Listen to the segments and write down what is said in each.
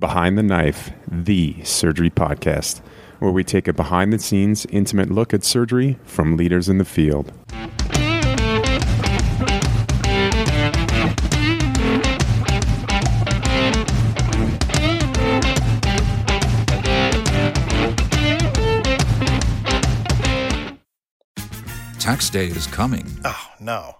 Behind the Knife, the surgery podcast, where we take a behind the scenes, intimate look at surgery from leaders in the field. Tax day is coming. Oh, no.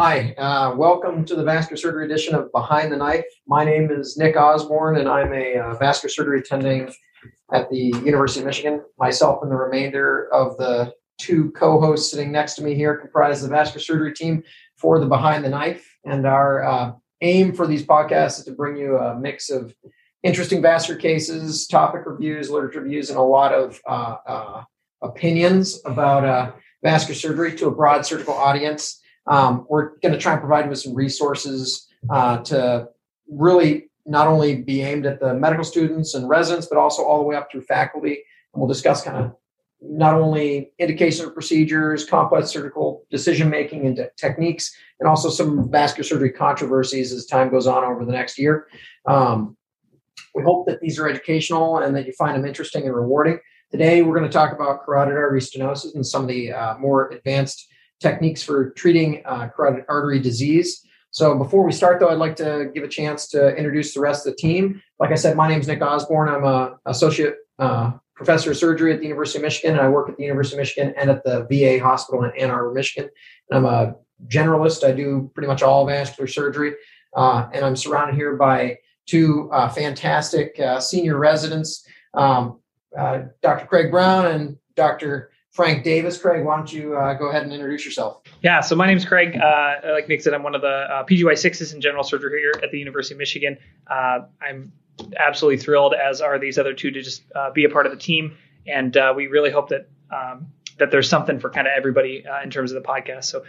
Hi, uh, welcome to the vascular surgery edition of Behind the Knife. My name is Nick Osborne, and I'm a uh, vascular surgery attending at the University of Michigan. Myself and the remainder of the two co hosts sitting next to me here comprise the vascular surgery team for the Behind the Knife. And our uh, aim for these podcasts is to bring you a mix of interesting vascular cases, topic reviews, literature reviews, and a lot of uh, uh, opinions about uh, vascular surgery to a broad surgical audience. Um, we're going to try and provide you with some resources uh, to really not only be aimed at the medical students and residents, but also all the way up through faculty. And we'll discuss kind of not only indication of procedures, complex surgical decision making and te- techniques, and also some vascular surgery controversies as time goes on over the next year. Um, we hope that these are educational and that you find them interesting and rewarding. Today, we're going to talk about carotid artery stenosis and some of the uh, more advanced techniques for treating uh, carotid artery disease. So before we start, though, I'd like to give a chance to introduce the rest of the team. Like I said, my name is Nick Osborne. I'm a associate uh, professor of surgery at the University of Michigan, and I work at the University of Michigan and at the VA hospital in Ann Arbor, Michigan. And I'm a generalist. I do pretty much all vascular surgery, uh, and I'm surrounded here by two uh, fantastic uh, senior residents, um, uh, Dr. Craig Brown and Dr. Frank Davis. Craig, why don't you uh, go ahead and introduce yourself? Yeah, so my name's Craig. Uh, like Nick said, I'm one of the uh, PGY6s in general surgery here at the University of Michigan. Uh, I'm absolutely thrilled, as are these other two, to just uh, be a part of the team. And uh, we really hope that um, that there's something for kind of everybody in terms of the podcast. So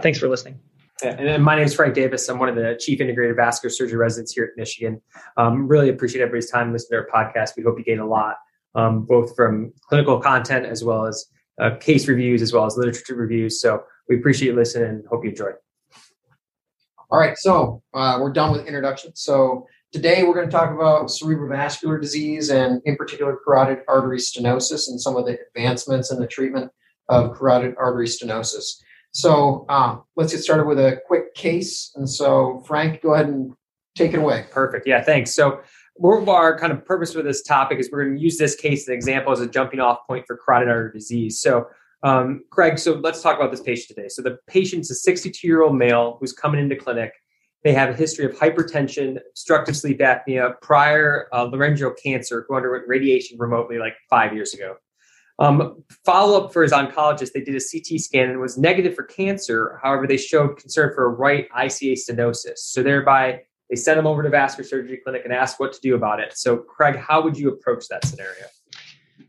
thanks for listening. Yeah, and my name is Frank Davis. I'm one of the chief integrated vascular surgery residents here at Michigan. Um, really appreciate everybody's time listening to our podcast. We hope you gain a lot, um, both from clinical content as well as uh, case reviews as well as literature reviews. So we appreciate you listening and hope you enjoy. All right, so uh, we're done with introductions. So today we're going to talk about cerebrovascular disease and, in particular, carotid artery stenosis and some of the advancements in the treatment of carotid artery stenosis. So um, let's get started with a quick case. And so, Frank, go ahead and take it away. Perfect. Yeah, thanks. So our kind of purpose for this topic is we're going to use this case as an example as a jumping off point for carotid artery disease. So, um, Craig, so let's talk about this patient today. So, the patient's a 62 year old male who's coming into clinic. They have a history of hypertension, obstructive sleep apnea, prior uh, laryngeal cancer, who underwent radiation remotely like five years ago. Um, follow up for his oncologist, they did a CT scan and was negative for cancer. However, they showed concern for a right ICA stenosis. So, thereby, they send them over to vascular surgery clinic and ask what to do about it. So, Craig, how would you approach that scenario?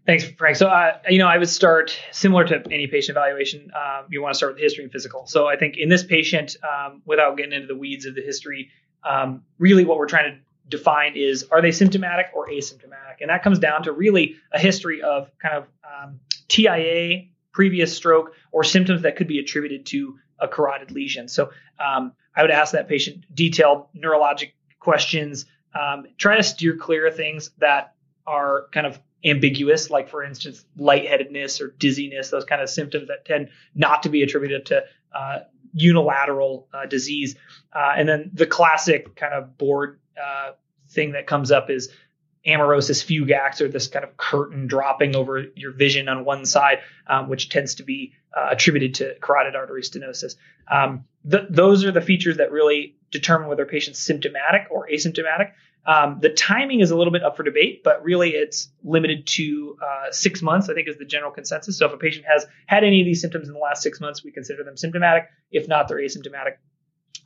Thanks, Frank. So, uh, you know, I would start similar to any patient evaluation. Um, you want to start with history and physical. So, I think in this patient, um, without getting into the weeds of the history, um, really what we're trying to define is are they symptomatic or asymptomatic? And that comes down to really a history of kind of um, TIA, previous stroke, or symptoms that could be attributed to a carotid lesion. So, um, I would ask that patient detailed neurologic questions. Um, try to steer clear of things that are kind of ambiguous, like for instance, lightheadedness or dizziness, those kind of symptoms that tend not to be attributed to uh, unilateral uh, disease. Uh, and then the classic kind of board uh, thing that comes up is amaurosis fugax or this kind of curtain dropping over your vision on one side, um, which tends to be uh, attributed to carotid artery stenosis. Um, th- those are the features that really determine whether a patient's symptomatic or asymptomatic. Um, the timing is a little bit up for debate, but really it's limited to uh, six months, I think is the general consensus. So if a patient has had any of these symptoms in the last six months, we consider them symptomatic. If not, they're asymptomatic.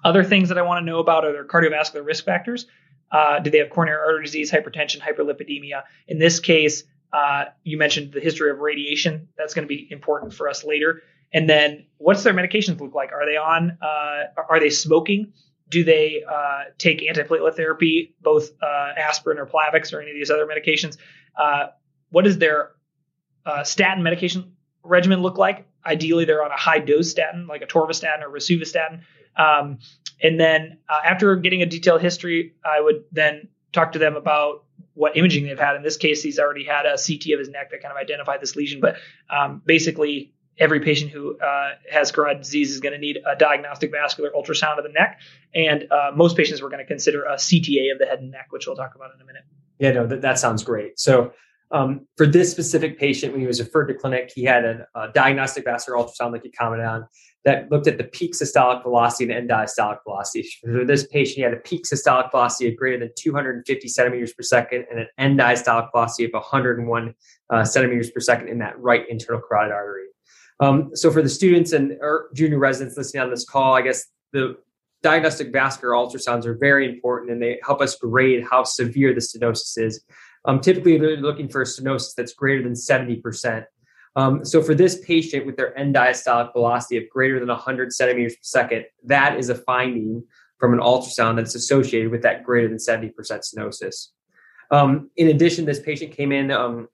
Other things that I want to know about are their cardiovascular risk factors. Uh, do they have coronary artery disease, hypertension, hyperlipidemia? In this case, uh, you mentioned the history of radiation. That's going to be important for us later. And then, what's their medications look like? Are they on? Uh, are they smoking? Do they uh, take antiplatelet therapy, both uh, aspirin or Plavix or any of these other medications? Uh, what does their statin medication regimen look like? Ideally, they're on a high dose statin, like atorvastatin or rosuvastatin. Um, and then uh, after getting a detailed history, I would then talk to them about what imaging they've had. In this case, he's already had a CT of his neck that kind of identified this lesion. But um, basically, every patient who uh, has carotid disease is going to need a diagnostic vascular ultrasound of the neck. And uh, most patients we're going to consider a CTA of the head and neck, which we'll talk about in a minute. Yeah, no, that, that sounds great. So um, for this specific patient, when he was referred to clinic, he had a, a diagnostic vascular ultrasound, like you commented on, that looked at the peak systolic velocity and end diastolic velocity. For this patient, he had a peak systolic velocity of greater than 250 centimeters per second and an end diastolic velocity of 101 uh, centimeters per second in that right internal carotid artery. Um, so for the students and junior residents listening on this call, I guess the diagnostic vascular ultrasounds are very important and they help us grade how severe the stenosis is. Um, typically, they're looking for a stenosis that's greater than 70%. Um, so for this patient with their end diastolic velocity of greater than 100 centimeters per second, that is a finding from an ultrasound that's associated with that greater than 70% stenosis. Um, in addition, this patient came in um,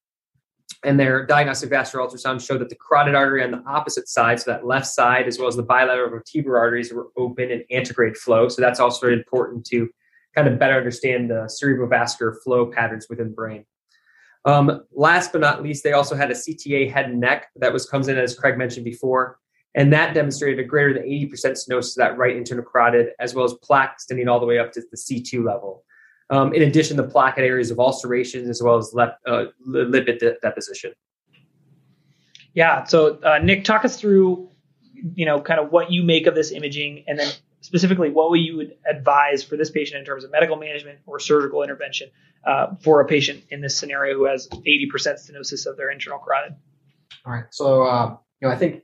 and their diagnostic vascular ultrasound showed that the carotid artery on the opposite side, so that left side, as well as the bilateral vertebral arteries, were open and antegrade flow. So that's also important to kind of better understand the cerebrovascular flow patterns within the brain. Um, last but not least, they also had a CTA head and neck that was comes in as Craig mentioned before, and that demonstrated a greater than 80% stenosis of that right internal carotid, as well as plaque extending all the way up to the C2 level. Um, in addition, the plaque had areas of ulceration as well as lep, uh, lipid de- deposition. Yeah. So, uh, Nick, talk us through, you know, kind of what you make of this imaging, and then specifically, what would you advise for this patient in terms of medical management or surgical intervention uh, for a patient in this scenario who has 80% stenosis of their internal carotid? All right. So, uh, you know, I think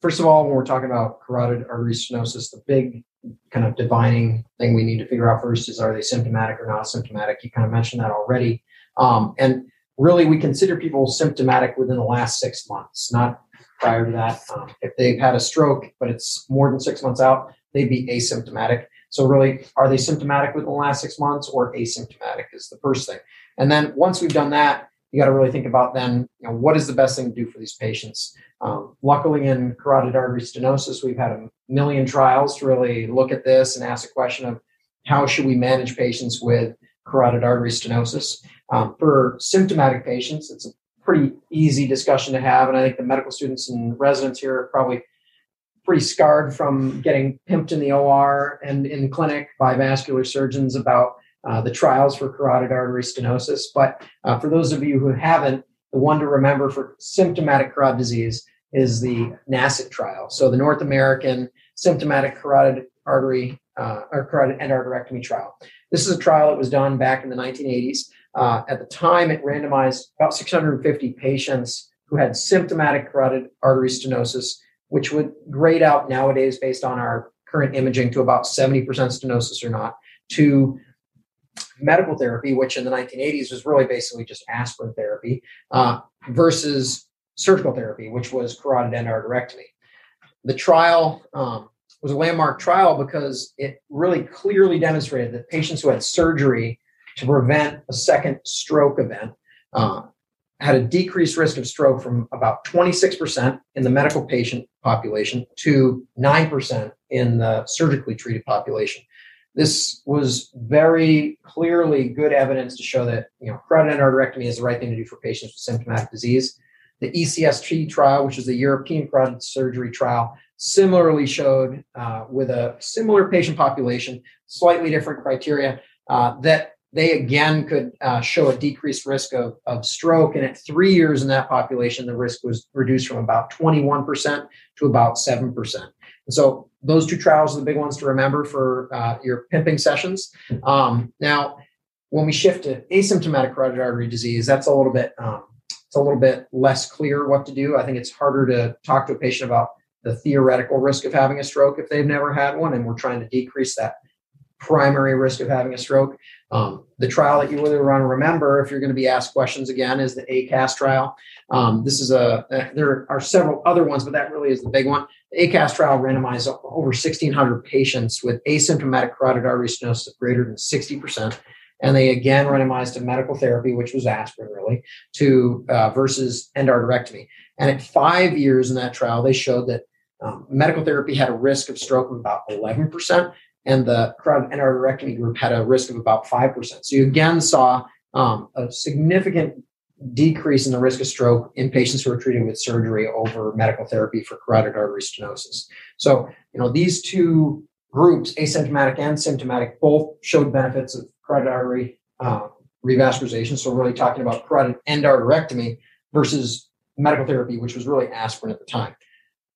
first of all, when we're talking about carotid artery stenosis, the big kind of divining thing we need to figure out first is are they symptomatic or not symptomatic? You kind of mentioned that already. Um, and really, we consider people symptomatic within the last six months, not prior to that. Um, if they've had a stroke, but it's more than six months out, they'd be asymptomatic. So, really, are they symptomatic within the last six months or asymptomatic is the first thing. And then once we've done that, you got to really think about then you know, what is the best thing to do for these patients. Um, luckily, in carotid artery stenosis, we've had a million trials to really look at this and ask the question of how should we manage patients with carotid artery stenosis. Um, for symptomatic patients, it's a pretty easy discussion to have, and I think the medical students and residents here are probably pretty scarred from getting pimped in the OR and in the clinic by vascular surgeons about uh, the trials for carotid artery stenosis. But uh, for those of you who haven't, the one to remember for symptomatic carotid disease is the NASCET trial. So the North American Symptomatic Carotid Artery uh, or Carotid Endarterectomy trial. This is a trial that was done back in the 1980s. Uh, at the time, it randomized about 650 patients who had symptomatic carotid artery stenosis, which would grade out nowadays based on our current imaging to about 70% stenosis or not, to medical therapy, which in the 1980s was really basically just aspirin therapy, uh, versus surgical therapy, which was carotid endarterectomy. The trial um, was a landmark trial because it really clearly demonstrated that patients who had surgery to prevent a second stroke event uh, had a decreased risk of stroke from about 26% in the medical patient population to 9% in the surgically treated population this was very clearly good evidence to show that you know carotid endarterectomy is the right thing to do for patients with symptomatic disease. The ECST trial, which is the European carotid surgery trial, similarly showed uh, with a similar patient population, slightly different criteria, uh, that they again could uh, show a decreased risk of, of stroke. And at three years in that population, the risk was reduced from about 21% to about 7%. And so those two trials are the big ones to remember for uh, your pimping sessions. Um, now, when we shift to asymptomatic carotid artery disease, that's a little bit um, it's a little bit less clear what to do. I think it's harder to talk to a patient about the theoretical risk of having a stroke if they've never had one, and we're trying to decrease that primary risk of having a stroke. Um, the trial that you really want to remember, if you're going to be asked questions again, is the ACAS trial. Um, this is a, there are several other ones, but that really is the big one. The ACAS trial randomized over 1,600 patients with asymptomatic carotid artery stenosis of greater than 60%. And they again randomized to medical therapy, which was aspirin, really, to uh, versus endarterectomy. And at five years in that trial, they showed that um, medical therapy had a risk of stroke of about 11%, and the carotid endarterectomy group had a risk of about 5%. So you again saw um, a significant decrease in the risk of stroke in patients who are treated with surgery over medical therapy for carotid artery stenosis. So, you know, these two groups, asymptomatic and symptomatic, both showed benefits of carotid artery uh, revascularization. So, really talking about carotid endarterectomy versus medical therapy, which was really aspirin at the time.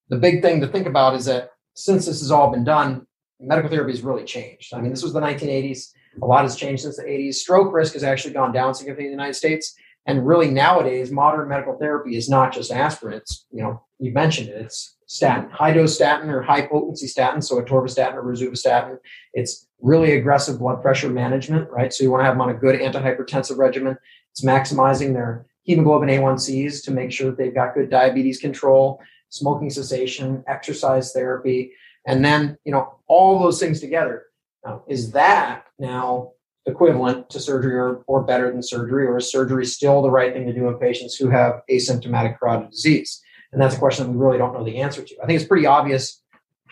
The big thing to think about is that since this has all been done, medical therapy has really changed. I mean, this was the 1980s. A lot has changed since the 80s. Stroke risk has actually gone down significantly in the United States. And really nowadays, modern medical therapy is not just aspirin. It's, you know, you mentioned it. It's statin, high dose statin or high potency statin. So atorvastatin or rosuvastatin. It's really aggressive blood pressure management, right? So you want to have them on a good antihypertensive regimen. It's maximizing their hemoglobin A1Cs to make sure that they've got good diabetes control, smoking cessation, exercise therapy. And then, you know, all those things together. Now, is that now equivalent to surgery or, or better than surgery, or is surgery still the right thing to do in patients who have asymptomatic carotid disease? And that's a question that we really don't know the answer to. I think it's pretty obvious.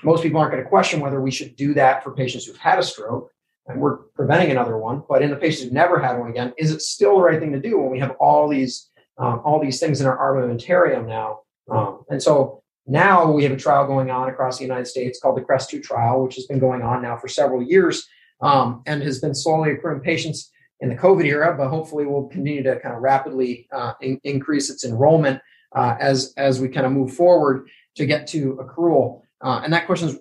Most people aren't going to question whether we should do that for patients who've had a stroke and we're preventing another one. But in the patients who've never had one again, is it still the right thing to do when we have all these um, all these things in our armamentarium now? Um, and so now we have a trial going on across the United States called the CREST 2 trial, which has been going on now for several years um, and has been slowly accruing patients in the COVID era, but hopefully will continue to kind of rapidly uh, in- increase its enrollment uh, as, as we kind of move forward to get to accrual. Uh, and that question is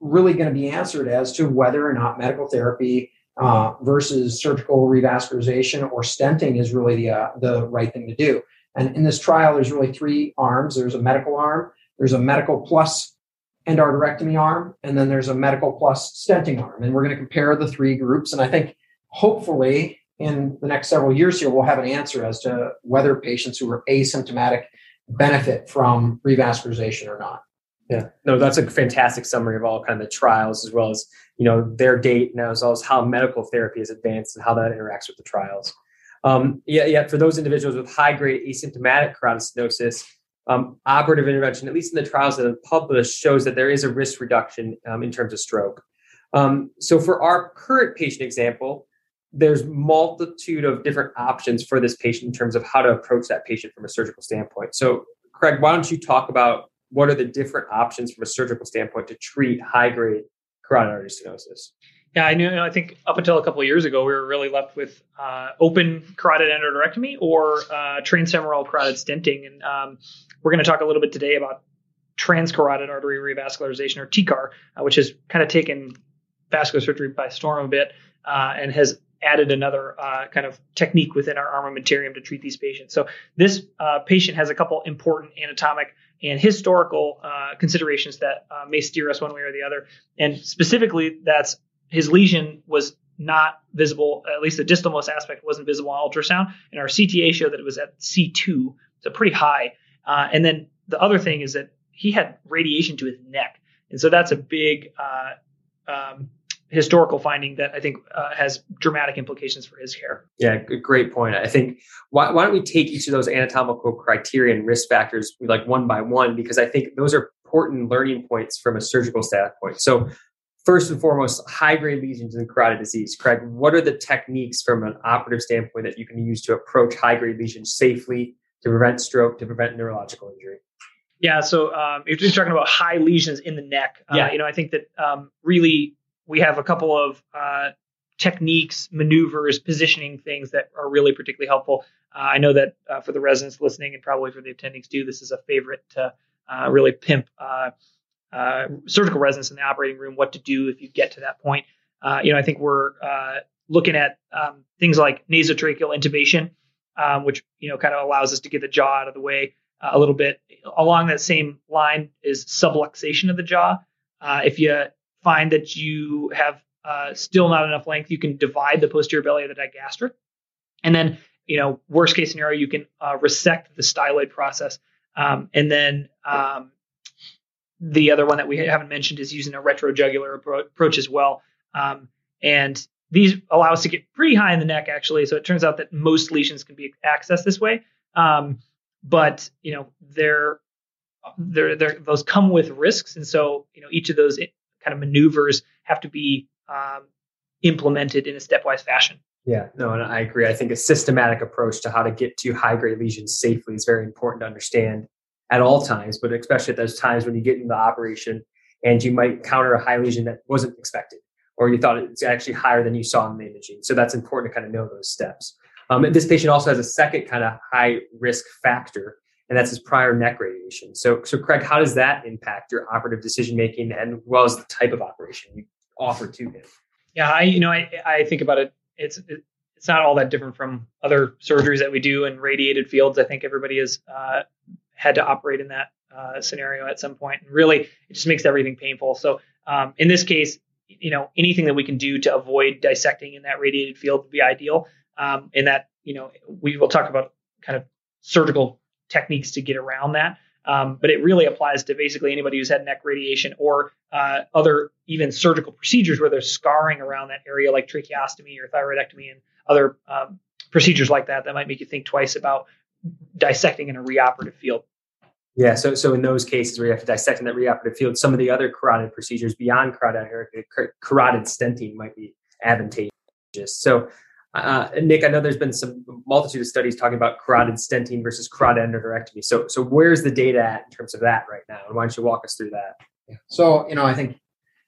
really going to be answered as to whether or not medical therapy uh, versus surgical revascularization or stenting is really the, uh, the right thing to do. And in this trial, there's really three arms. There's a medical arm, there's a medical plus endarterectomy arm, and then there's a medical plus stenting arm. And we're going to compare the three groups. And I think hopefully in the next several years here, we'll have an answer as to whether patients who are asymptomatic benefit from revascularization or not. Yeah, no, that's a fantastic summary of all kind of the trials as well as you know their date and as well as how medical therapy is advanced and how that interacts with the trials. Um, yeah, yeah. For those individuals with high grade asymptomatic carotid stenosis, um, operative intervention, at least in the trials that have published, shows that there is a risk reduction um, in terms of stroke. Um, so for our current patient example, there's multitude of different options for this patient in terms of how to approach that patient from a surgical standpoint. So, Craig, why don't you talk about what are the different options from a surgical standpoint to treat high grade carotid artery stenosis? Yeah, I knew. I think up until a couple of years ago, we were really left with uh, open carotid endarterectomy or uh, transfemoral carotid stenting, and um, we're going to talk a little bit today about transcarotid artery revascularization or TCAR, uh, which has kind of taken vascular surgery by storm a bit uh, and has added another uh, kind of technique within our armamentarium to treat these patients. So this uh, patient has a couple important anatomic and historical considerations that may steer us one way or the other, and specifically that's his lesion was not visible, at least the distalmost aspect wasn't visible on ultrasound. And our CTA showed that it was at C2, so pretty high. Uh, and then the other thing is that he had radiation to his neck. And so that's a big uh, um, historical finding that I think uh, has dramatic implications for his care. Yeah, great point. I think why, why don't we take each of those anatomical criteria and risk factors like one by one because I think those are important learning points from a surgical standpoint. So first and foremost, high grade lesions in carotid disease. Craig, what are the techniques from an operative standpoint that you can use to approach high grade lesions safely to prevent stroke, to prevent neurological injury? Yeah, so um, if you're talking about high lesions in the neck, uh, yeah. you know, I think that um, really we have a couple of uh, techniques, maneuvers, positioning things that are really particularly helpful. Uh, I know that uh, for the residents listening and probably for the attendings too, this is a favorite to uh, really pimp uh, uh, surgical residents in the operating room, what to do if you get to that point. Uh, you know, I think we're looking at um, things like nasotracheal intubation, um, which you know kind of allows us to get the jaw out of the way a little bit. Along that same line is subluxation of the jaw. if you find that you have uh, still not enough length, you can divide the posterior belly of the digastric. And then, you know, worst case scenario, you can uh, resect the styloid process. Um, and then um, the other one that we haven't mentioned is using a retrojugular appro- approach as well. Um, and these allow us to get pretty high in the neck, actually. So it turns out that most lesions can be accessed this way. Um, but you know, they're, they're, they're, those come with risks, and so you know, each of those kind of maneuvers have to be um, implemented in a stepwise fashion. Yeah, no, and I agree. I think a systematic approach to how to get to high grade lesions safely is very important to understand at all times, but especially at those times when you get into operation and you might counter a high lesion that wasn't expected or you thought it's actually higher than you saw in the imaging. So that's important to kind of know those steps. Um, this patient also has a second kind of high risk factor, and that's his prior neck radiation. So, so Craig, how does that impact your operative decision making and well as the type of operation you offer to him? Yeah, I you know I I think about it. It's it, it's not all that different from other surgeries that we do in radiated fields. I think everybody is uh, had to operate in that uh, scenario at some point, and really it just makes everything painful. So um, in this case, you know anything that we can do to avoid dissecting in that radiated field would be ideal. Um, and that you know we will talk about kind of surgical techniques to get around that. Um, but it really applies to basically anybody who's had neck radiation or uh, other even surgical procedures where there's scarring around that area, like tracheostomy or thyroidectomy and other um, procedures like that, that might make you think twice about dissecting in a reoperative field. Yeah, so so in those cases where you have to dissect in that reoperative field, some of the other carotid procedures beyond carotid carotid stenting might be advantageous. So uh, Nick, I know there's been some multitude of studies talking about carotid stenting versus carotid endarterectomy. So, so where's the data at in terms of that right now? And why don't you walk us through that? Yeah. So, you know, I think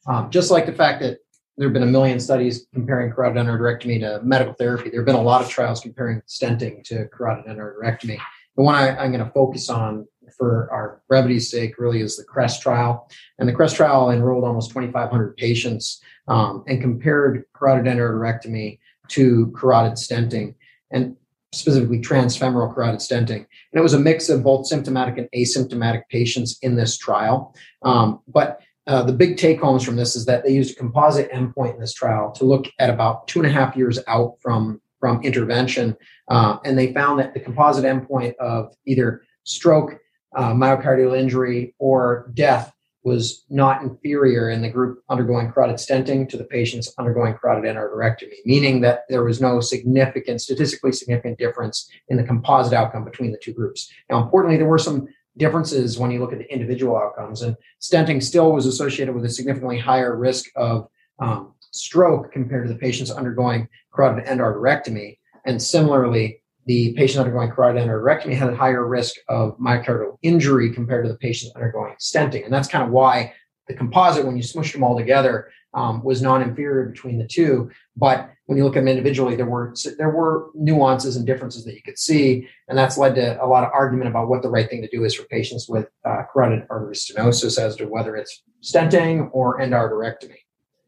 um, just like the fact that there have been a million studies comparing carotid endarterectomy to medical therapy, there have been a lot of trials comparing stenting to carotid endarterectomy. The one I, I'm going to focus on for our brevity's sake really is the CREST trial. And the CREST trial enrolled almost 2,500 patients um, and compared carotid endarterectomy to carotid stenting and specifically transfemoral carotid stenting. And it was a mix of both symptomatic and asymptomatic patients in this trial. Um, but uh, the big take homes from this is that they used a composite endpoint in this trial to look at about two and a half years out from, from intervention. Uh, and they found that the composite endpoint of either stroke, uh, myocardial injury, or death was not inferior in the group undergoing carotid stenting to the patients undergoing carotid endarterectomy, meaning that there was no significant, statistically significant difference in the composite outcome between the two groups. Now, importantly, there were some differences when you look at the individual outcomes, and stenting still was associated with a significantly higher risk of um, stroke compared to the patients undergoing carotid endarterectomy. And similarly, the patient undergoing carotid endarterectomy had a higher risk of myocardial injury compared to the patient undergoing stenting. And that's kind of why the composite, when you smushed them all together, um, was non-inferior between the two. But when you look at them individually, there were there were nuances and differences that you could see, and that's led to a lot of argument about what the right thing to do is for patients with uh, carotid artery stenosis as to whether it's stenting or endarterectomy.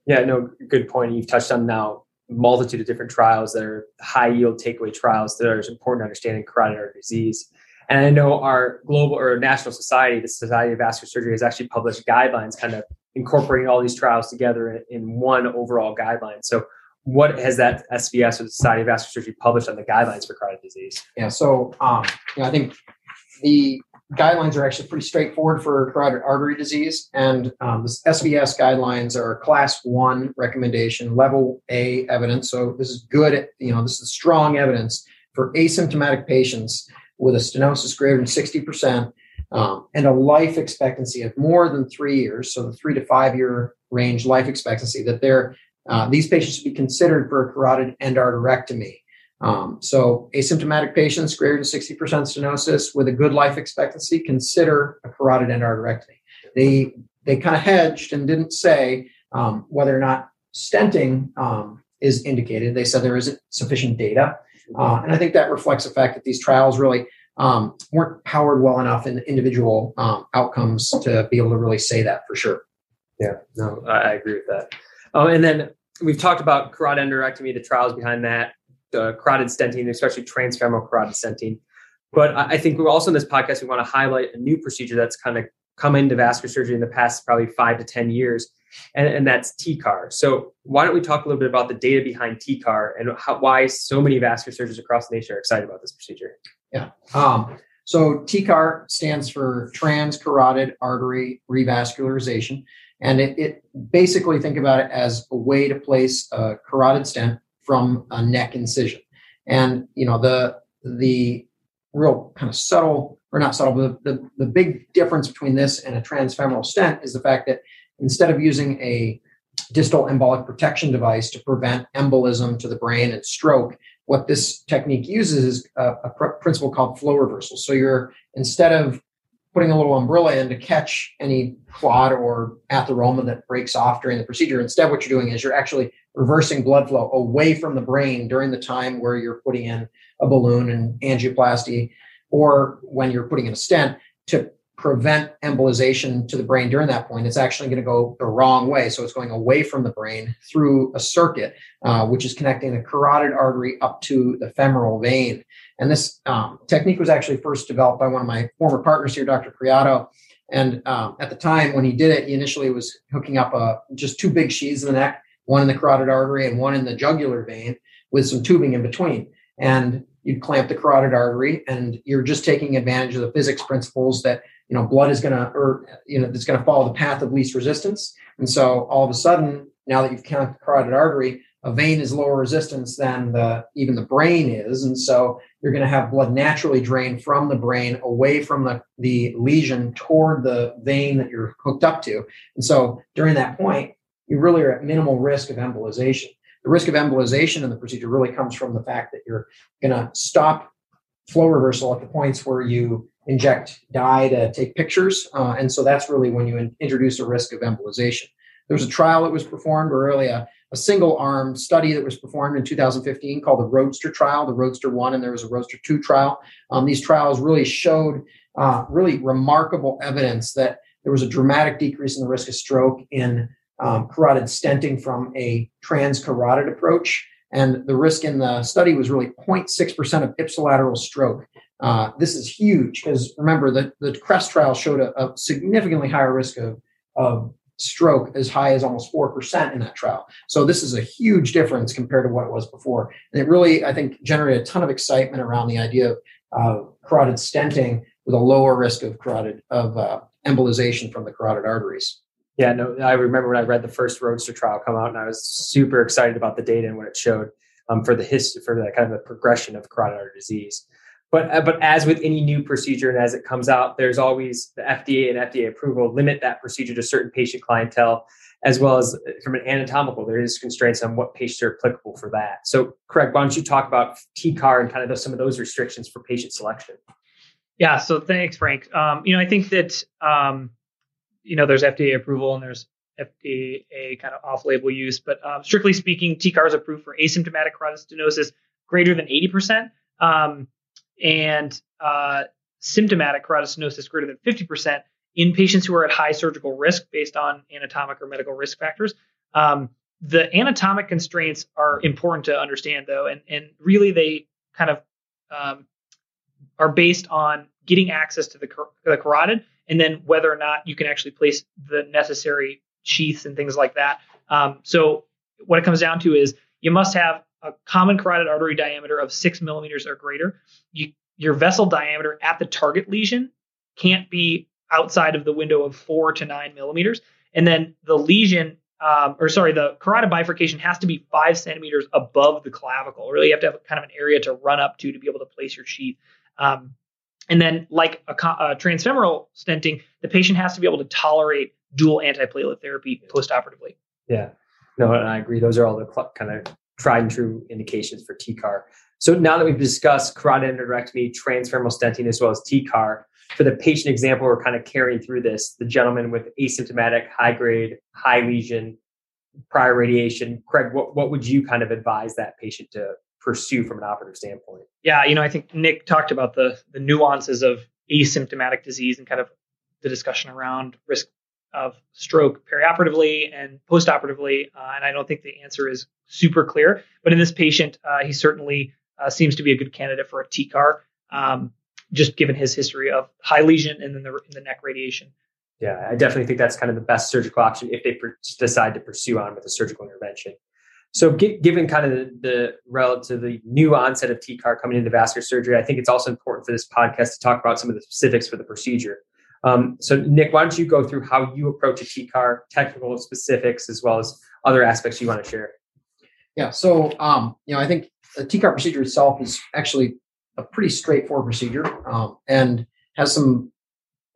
Yeah, no, good point. You've touched on now multitude of different trials that are high yield takeaway trials that are important to understanding carotid artery disease. And I know our global or national society, the Society of Vascular Surgery, has actually published guidelines kind of incorporating all these trials together in one overall guideline. So, what has that SVS or the Society of Vascular Surgery published on the guidelines for carotid disease? Yeah, so um, you know, I think the guidelines are actually pretty straightforward for carotid artery disease. And um, the SVS guidelines are class one recommendation, level A evidence. So this is good, you know, this is strong evidence for asymptomatic patients with a stenosis greater than 60% um, and a life expectancy of more than three years. So the three to five year range life expectancy that they're, uh, these patients should be considered for a carotid endarterectomy. Um, so asymptomatic patients greater than 60% stenosis with a good life expectancy consider a carotid endarterectomy. They they kind of hedged and didn't say um, whether or not stenting um, is indicated. They said there isn't sufficient data. Uh, and I think that reflects the fact that these trials really um, weren't powered well enough in individual um, outcomes to be able to really say that for sure. Yeah, no, I, agree with that. Oh, and then we've talked about carotid endarterectomy, the trials behind that, the carotid stenting, especially transfemoral carotid stenting. But I think we're also in this podcast, we want to highlight a new procedure that's kind of come into vascular surgery in the past probably five to 10 years, and, and that's TCAR. So, why don't we talk a little bit about the data behind TCAR and how, why so many vascular surgeons across the nation are excited about this procedure? Yeah. Um, so, TCAR stands for transcarotid artery revascularization. And it, it, basically think about it as a way to place a carotid stent from a neck incision. And you know the the real kind of subtle or not subtle, but the, the, the big difference between this and a transfemoral stent is the fact that instead of using a distal embolic protection device to prevent embolism to the brain and stroke, what this technique uses is a, a pr- principle called flow reversal. So you're instead of putting a little umbrella in to catch any clot or atheroma that breaks off during the procedure, instead what you're doing is you're actually reversing blood flow away from the brain during the time where you're putting in a balloon and angioplasty or when you're putting in a stent to prevent embolization to the brain during that point, it's actually going to go the wrong way. So it's going away from the brain through a circuit, uh, which is connecting the carotid artery up to the femoral vein. And this um, technique was actually first developed by one of my former partners here, Dr. Criado. And um, at the time when he did it, he initially was hooking up a, uh, just two big sheaths in the neck, one in the carotid artery and one in the jugular vein with some tubing in between. And you'd clamp the carotid artery and you're just taking advantage of the physics principles that you know blood is going to or you know it's going to follow the path of least resistance. And so all of a sudden now that you've clamped the carotid artery a vein is lower resistance than the even the brain is. And so you're going to have blood naturally drain from the brain away from the, the lesion toward the vein that you're hooked up to. And so during that point you really are at minimal risk of embolization the risk of embolization in the procedure really comes from the fact that you're going to stop flow reversal at the points where you inject dye to take pictures. Uh, and so that's really when you in, introduce a risk of embolization. There was a trial that was performed, or really a, a single arm study that was performed in 2015 called the Roadster trial, the Roadster 1, and there was a Roadster 2 trial. Um, these trials really showed uh, really remarkable evidence that there was a dramatic decrease in the risk of stroke in um, carotid stenting from a transcarotid approach. And the risk in the study was really 0.6% of ipsilateral stroke. Uh, this is huge because remember that the CREST trial showed a, a, significantly higher risk of, of stroke as high as almost 4% in that trial. So this is a huge difference compared to what it was before. And it really, I think, generated a ton of excitement around the idea of uh, carotid stenting with a lower risk of carotid of uh, embolization from the carotid arteries. Yeah, no, I remember when I read the first Roadster trial come out, and I was super excited about the data and what it showed um, for the history, for the kind of the progression of carotid artery disease. But uh, but as with any new procedure, and as it comes out, there's always the FDA and FDA approval limit that procedure to certain patient clientele, as well as uh, from an anatomical, there is constraints on what patients are applicable for that. So, Craig, why don't you talk about TCAR and kind of those, some of those restrictions for patient selection? Yeah. So thanks, Frank. Um, you know, I think that um, you know, there's FDA approval and there's FDA kind of off-label use, but um, strictly speaking, TCAR is approved for asymptomatic carotid stenosis greater than 80%, um, and uh, symptomatic carotid stenosis greater than 50% in patients who are at high surgical risk based on anatomic or medical risk factors. Um, the anatomic constraints are important to understand, though, and and really they kind of um, are based on getting access to the, the carotid and then whether or not you can actually place the necessary sheaths and things like that. Um, so what it comes down to is you must have a common carotid artery diameter of six millimeters or greater. You, your vessel diameter at the target lesion can't be outside of the window of four to nine millimeters. And then the lesion, um, or sorry, the carotid bifurcation has to be five centimeters above the clavicle. Really, you have to have kind of an area to run up to to be able to place your sheath. Um, and then, like a, a uh, transfemoral stenting, the patient has to be able to tolerate dual antiplatelet therapy postoperatively. Yeah, no, and I agree. Those are all the cl- kind of tried and true indications for TCAR. So now that we've discussed carotid endarterectomy, transfemoral stenting, as well as TCAR, for the patient example, we're kind of carrying through this. The gentleman with asymptomatic, high grade, high lesion prior radiation. Craig, what, what would you kind of advise that patient to pursue from an operative standpoint? Yeah, you know, I think Nick talked about the the nuances of asymptomatic disease and kind of the discussion around risk of stroke perioperatively and postoperatively. Uh, and I don't think the answer is super clear. But in this patient, uh, he certainly uh, seems to be a good candidate for a TCAR, um, just given his history of high lesion and then the, the neck radiation. Yeah, I definitely think that's kind of the best surgical option if they per- decide to pursue on with a surgical intervention. So, given kind of the, the, relatively new onset of TCAR coming into vascular surgery, I think it's also important for this podcast to talk about some of the specifics for the procedure. Um, so, Nick, why don't you go through how you approach a TCAR, technical specifics, as well as other aspects you want to share? Yeah. So, um, you know, I think the TCAR procedure itself is actually a pretty straightforward procedure um, and has some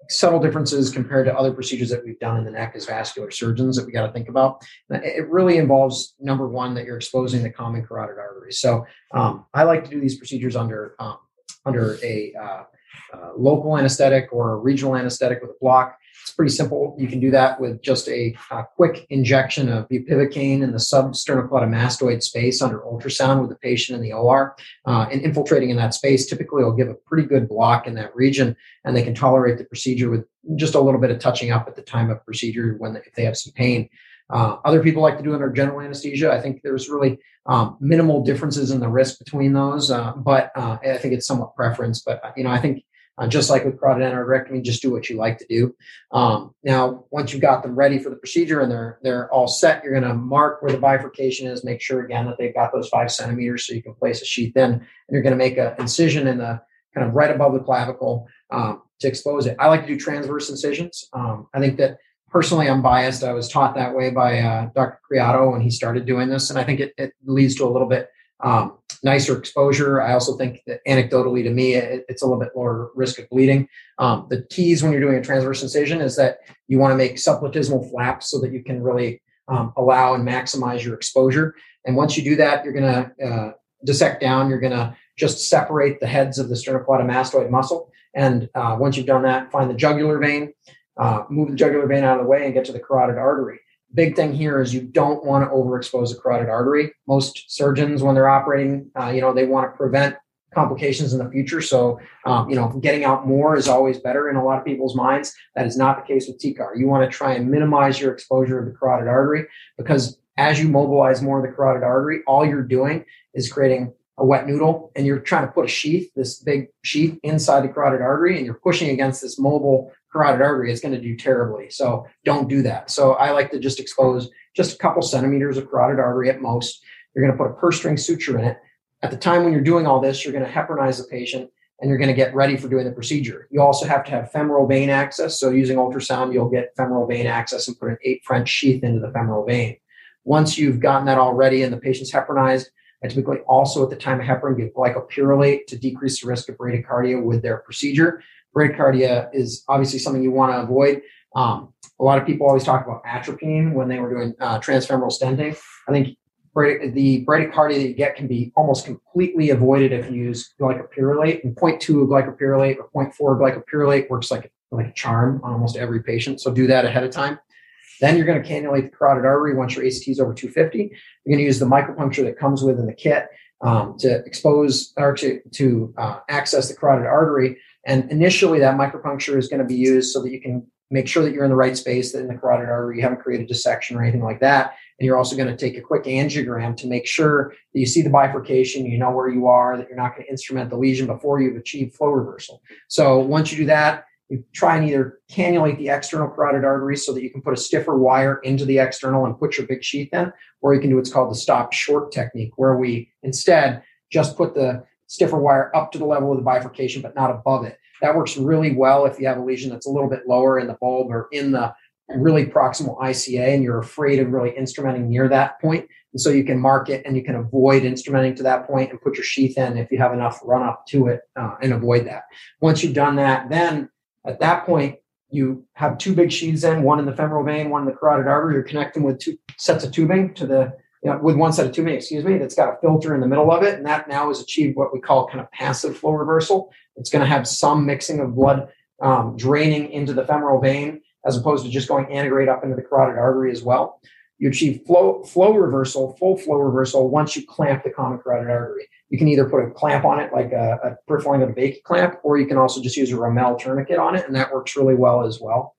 subtle differences compared to other procedures that we've done in the neck as vascular surgeons that we got to think about. It really involves number one that you're exposing the common carotid arteries. So um, I like to do these procedures under um, under a uh, uh, local anesthetic or a regional anesthetic with a block. It's pretty simple. You can do that with just a, a quick injection of bupivacaine in the substernocleidomastoid space under ultrasound with the patient in the OR. Uh, and infiltrating in that space typically will give a pretty good block in that region, and they can tolerate the procedure with just a little bit of touching up at the time of procedure when if they have some pain. Uh, other people like to do it under general anesthesia. I think there's really um, minimal differences in the risk between those, uh, but uh, I think it's somewhat preference. But you know, I think uh, just like with carotid endarterectomy, just do what you like to do. Um, now, once you've got them ready for the procedure and they're they're all set, you're going to mark where the bifurcation is. Make sure again that they've got those five centimeters so you can place a sheath in, and you're going to make an incision in the kind of right above the clavicle um, to expose it. I like to do transverse incisions. Um, I think that personally, I'm biased. I was taught that way by uh, Dr. Criado when he started doing this, and I think it, it leads to a little bit um, nicer exposure. I also think that anecdotally to me, it, it's a little bit lower risk of bleeding. Um, the keys when you're doing a transverse incision is that you want to make subplatysmal flaps so that you can really um, allow and maximize your exposure. And once you do that, you're going to uh, dissect down. You're going to just separate the heads of the sternocleidomastoid muscle. And uh, once you've done that, find the jugular vein, uh, move the jugular vein out of the way, and get to the carotid artery big thing here is you don't want to overexpose the carotid artery. Most surgeons, when they're operating, uh, you know, they want to prevent complications in the future. So, um, you know, getting out more is always better in a lot of people's minds. That is not the case with TCAR. You want to try and minimize your exposure of the carotid artery because as you mobilize more of the carotid artery, all you're doing is creating a wet noodle and you're trying to put a sheath, this big sheath inside the carotid artery, and you're pushing against this mobile carotid artery, it's going to do terribly. So don't do that. So I like to just expose just a couple centimeters of carotid artery at most. You're going to put a purse string suture in it. At the time when you're doing all this, you're going to heparinize the patient and you're going to get ready for doing the procedure. You also have to have femoral vein access. So using ultrasound, you'll get femoral vein access and put an eight French sheath into the femoral vein. Once you've gotten that all ready and the patient's heparinized, I typically also at the time of heparin give glycopyrrolate to decrease the risk of bradycardia with their procedure bradycardia is obviously something you want to avoid. Um, a lot of people always talk about atropine when they were doing uh, transfemoral stenting. I think the bradycardia that you get can be almost completely avoided if you use glycopyrrolate. And 0.2 glycopyrrolate or 0.4 glycopyrrolate works like like a charm on almost every patient. So do that ahead of time. Then you're going to cannulate the carotid artery once your ACT is over 250. You're going to use the micropuncture that comes with in the kit um, to expose or to, to uh, access the carotid artery and initially, that micropuncture is going to be used so that you can make sure that you're in the right space, that in the carotid artery, you haven't created dissection or anything like that. And you're also going to take a quick angiogram to make sure that you see the bifurcation, you know where you are, that you're not going to instrument the lesion before you've achieved flow reversal. So once you do that, you try and either cannulate the external carotid artery so that you can put a stiffer wire into the external and put your big sheath in, or you can do what's called the stop short technique, where we instead just put the stiffer wire up to the level of the bifurcation, but not above it. That works really well if you have a lesion that's a little bit lower in the bulb or in the really proximal ICA and you're afraid of really instrumenting near that point. And so you can mark it and you can avoid instrumenting to that point and put your sheath in if you have enough run up to it uh, and avoid that. Once you've done that, then at that point, you have two big sheaths in, one in the femoral vein, one in the carotid artery. You're connecting with two sets of tubing to the you know, with one set of tubing, excuse me, that's got a filter in the middle of it. And that now has achieved what we call kind of passive flow reversal. It's going to have some mixing of blood um, draining into the femoral vein as opposed to just going antegrade up into the carotid artery as well. you achieve flow flow reversal, full flow reversal once you clamp the common carotid artery. You can either put a clamp on it, like a, a Bakie clamp, or you can also just use a Rummel tourniquet on it, and that works really well as well.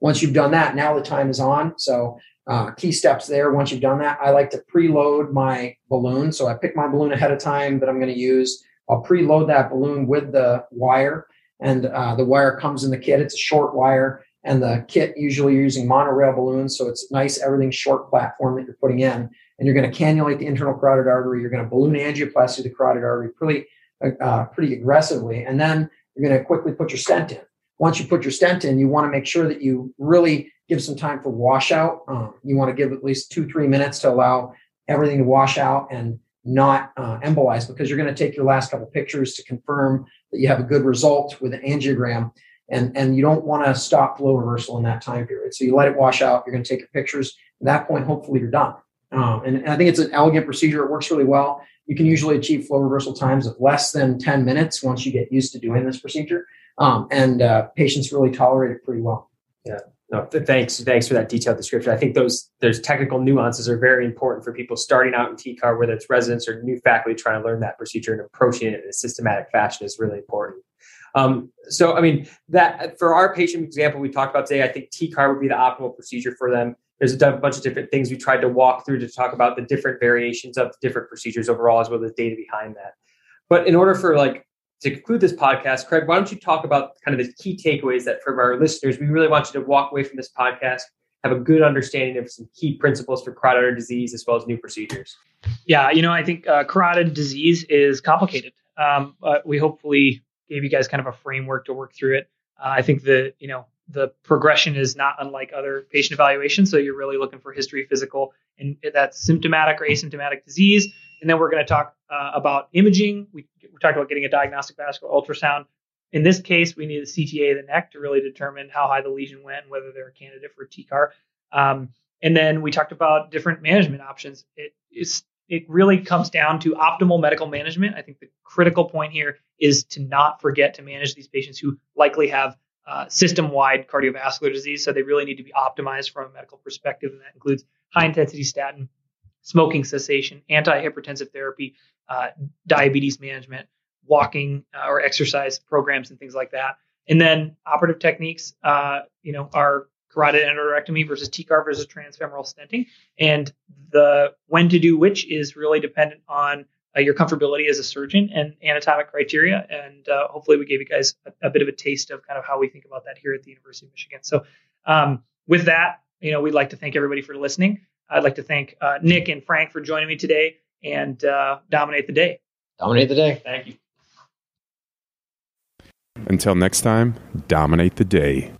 Once you've done that, now the time is on. So uh, key steps there. Once you've done that, I like to preload my balloon. So I pick my balloon ahead of time that I'm going to use. I'll preload that balloon with the wire, and uh, the wire comes in the kit. It's a short wire, and the kit usually you're using monorail balloons, so it's nice. Everything's short platform that you're putting in, and you're going to cannulate the internal carotid artery. You're going to balloon angioplasty the carotid artery pretty, uh, pretty aggressively, and then you're going to quickly put your stent in. Once you put your stent in, you want to make sure that you really give some time for washout. Um, you want to give at least two, three minutes to allow everything to wash out and not uh, embolize because you're going to take your last couple pictures to confirm that you have a good result with an angiogram. And, and you don't want to stop flow reversal in that time period. So you let it wash out. You're going to take your pictures. At that point, hopefully you're done. Um, and, and I think it's an elegant procedure. It works really well. You can usually achieve flow reversal times of less than 10 minutes once you get used to doing this procedure. Um, and uh, patients really tolerate it pretty well. Yeah. No, thanks, thanks for that detailed description. I think those those technical nuances are very important for people starting out in TCAR, whether it's residents or new faculty trying to learn that procedure and approaching it in a systematic fashion is really important. Um, so, I mean, that for our patient example we talked about today, I think TCAR would be the optimal procedure for them. There's a bunch of different things we tried to walk through to talk about the different variations of different procedures overall, as well as data behind that. But in order for like to conclude this podcast, Craig, why don't you talk about kind of the key takeaways that from our listeners, we really want you to walk away from this podcast, have a good understanding of some key principles for carotid artery disease as well as new procedures. Yeah, you know, I think uh, carotid disease is complicated. Um, we hopefully gave you guys kind of a framework to work through it. Uh, I think the you know the progression is not unlike other patient evaluations. So you're really looking for history, physical, and that's symptomatic or asymptomatic disease. And then we're going to talk uh, about imaging. We, we talked about getting a diagnostic vascular ultrasound. In this case, we need a CTA of the neck to really determine how high the lesion went and whether they're a candidate for TCAR. Um, and then we talked about different management options. It is it really comes down to optimal medical management. I think the critical point here is to not forget to manage these patients who likely have uh, system-wide cardiovascular disease. So they really need to be optimized from a medical perspective, and that includes high-intensity statin, smoking cessation, antihypertensive therapy, uh, diabetes management, walking uh, or exercise programs, and things like that. And then operative techniques, uh, you know, are carotid endarterectomy versus TCAR versus transfemoral stenting, and the when to do which is really dependent on uh, your comfortability as a surgeon and anatomic criteria. And uh, hopefully, we gave you guys a, a, bit of a taste of kind of how we think about that here at the University of Michigan. So, um, with that, you know, we'd like to thank everybody for listening. I'd like to thank uh, Nick and Frank for joining me today and uh, dominate the day. Dominate the day. Thank you. Until next time, dominate the day.